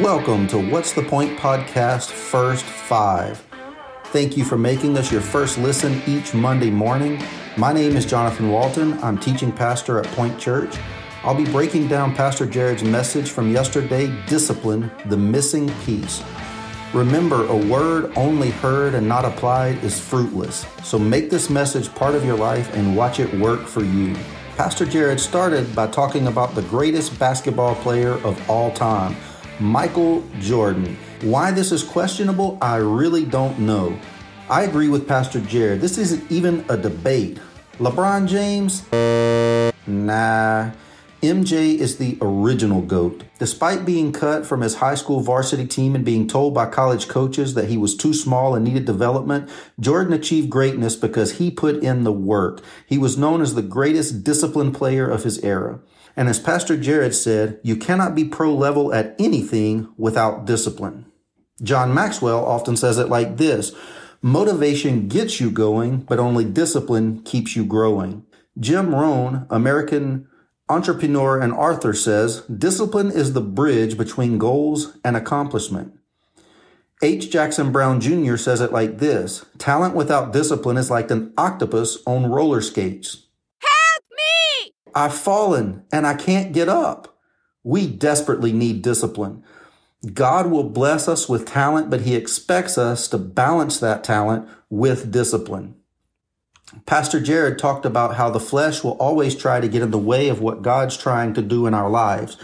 Welcome to What's the Point podcast, First Five. Thank you for making us your first listen each Monday morning. My name is Jonathan Walton. I'm teaching pastor at Point Church. I'll be breaking down Pastor Jared's message from yesterday Discipline, the Missing Piece. Remember, a word only heard and not applied is fruitless. So make this message part of your life and watch it work for you. Pastor Jared started by talking about the greatest basketball player of all time Michael Jordan. Why this is questionable, I really don't know. I agree with Pastor Jared. This isn't even a debate. LeBron James? Nah. MJ is the original GOAT. Despite being cut from his high school varsity team and being told by college coaches that he was too small and needed development, Jordan achieved greatness because he put in the work. He was known as the greatest disciplined player of his era. And as Pastor Jared said, you cannot be pro level at anything without discipline. John Maxwell often says it like this Motivation gets you going, but only discipline keeps you growing. Jim Rohn, American entrepreneur and author, says discipline is the bridge between goals and accomplishment. H. Jackson Brown Jr. says it like this Talent without discipline is like an octopus on roller skates. Help me! I've fallen and I can't get up. We desperately need discipline. God will bless us with talent, but he expects us to balance that talent with discipline. Pastor Jared talked about how the flesh will always try to get in the way of what God's trying to do in our lives.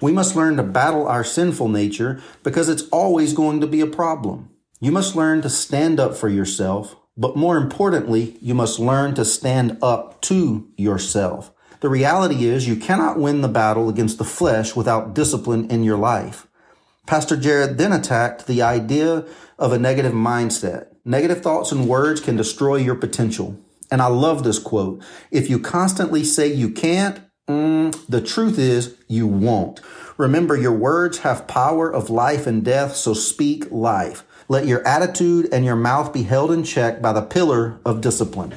We must learn to battle our sinful nature because it's always going to be a problem. You must learn to stand up for yourself, but more importantly, you must learn to stand up to yourself. The reality is you cannot win the battle against the flesh without discipline in your life. Pastor Jared then attacked the idea of a negative mindset. Negative thoughts and words can destroy your potential. And I love this quote. If you constantly say you can't, mm, the truth is you won't. Remember, your words have power of life and death, so speak life. Let your attitude and your mouth be held in check by the pillar of discipline.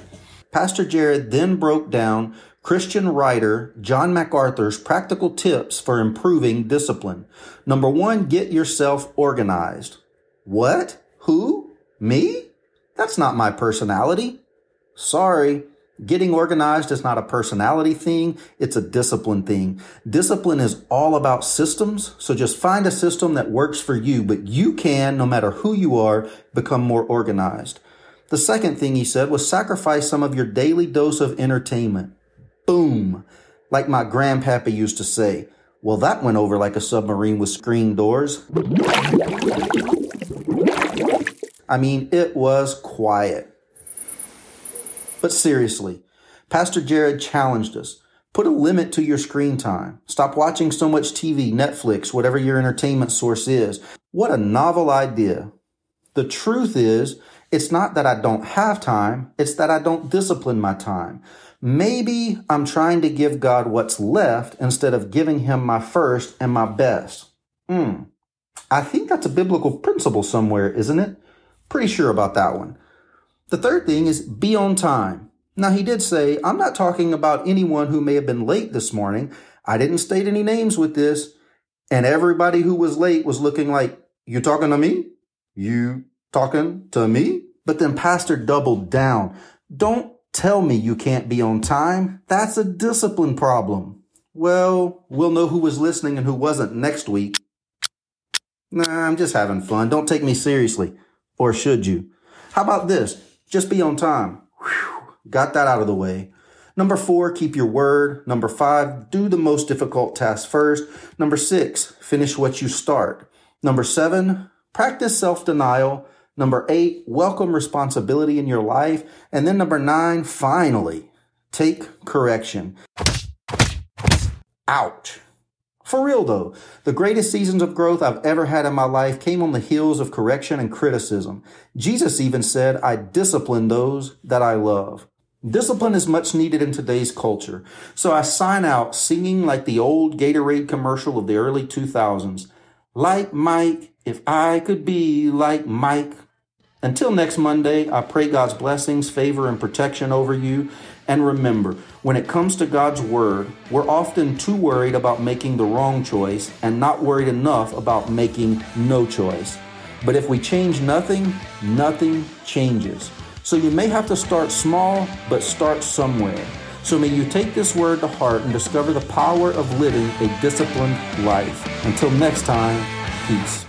Pastor Jared then broke down Christian writer John MacArthur's practical tips for improving discipline. Number one, get yourself organized. What? Me? That's not my personality. Sorry. Getting organized is not a personality thing. It's a discipline thing. Discipline is all about systems. So just find a system that works for you, but you can, no matter who you are, become more organized. The second thing he said was sacrifice some of your daily dose of entertainment. Boom. Like my grandpappy used to say. Well, that went over like a submarine with screen doors. I mean, it was quiet. But seriously, Pastor Jared challenged us. Put a limit to your screen time. Stop watching so much TV, Netflix, whatever your entertainment source is. What a novel idea. The truth is, it's not that I don't have time, it's that I don't discipline my time. Maybe I'm trying to give God what's left instead of giving him my first and my best. Hmm. I think that's a biblical principle somewhere, isn't it? Pretty sure about that one. The third thing is be on time. Now, he did say, I'm not talking about anyone who may have been late this morning. I didn't state any names with this. And everybody who was late was looking like, you talking to me? You talking to me? But then Pastor doubled down. Don't tell me you can't be on time. That's a discipline problem. Well, we'll know who was listening and who wasn't next week. Nah, I'm just having fun. Don't take me seriously. Or should you? How about this? Just be on time. Whew, got that out of the way. Number four, keep your word. Number five, do the most difficult task first. Number six, finish what you start. Number seven, practice self-denial. Number eight, welcome responsibility in your life. And then number nine, finally, take correction. Ouch. For real though, the greatest seasons of growth I've ever had in my life came on the heels of correction and criticism. Jesus even said, I discipline those that I love. Discipline is much needed in today's culture. So I sign out singing like the old Gatorade commercial of the early 2000s. Like Mike, if I could be like Mike, until next Monday, I pray God's blessings, favor, and protection over you. And remember, when it comes to God's Word, we're often too worried about making the wrong choice and not worried enough about making no choice. But if we change nothing, nothing changes. So you may have to start small, but start somewhere. So may you take this word to heart and discover the power of living a disciplined life. Until next time, peace.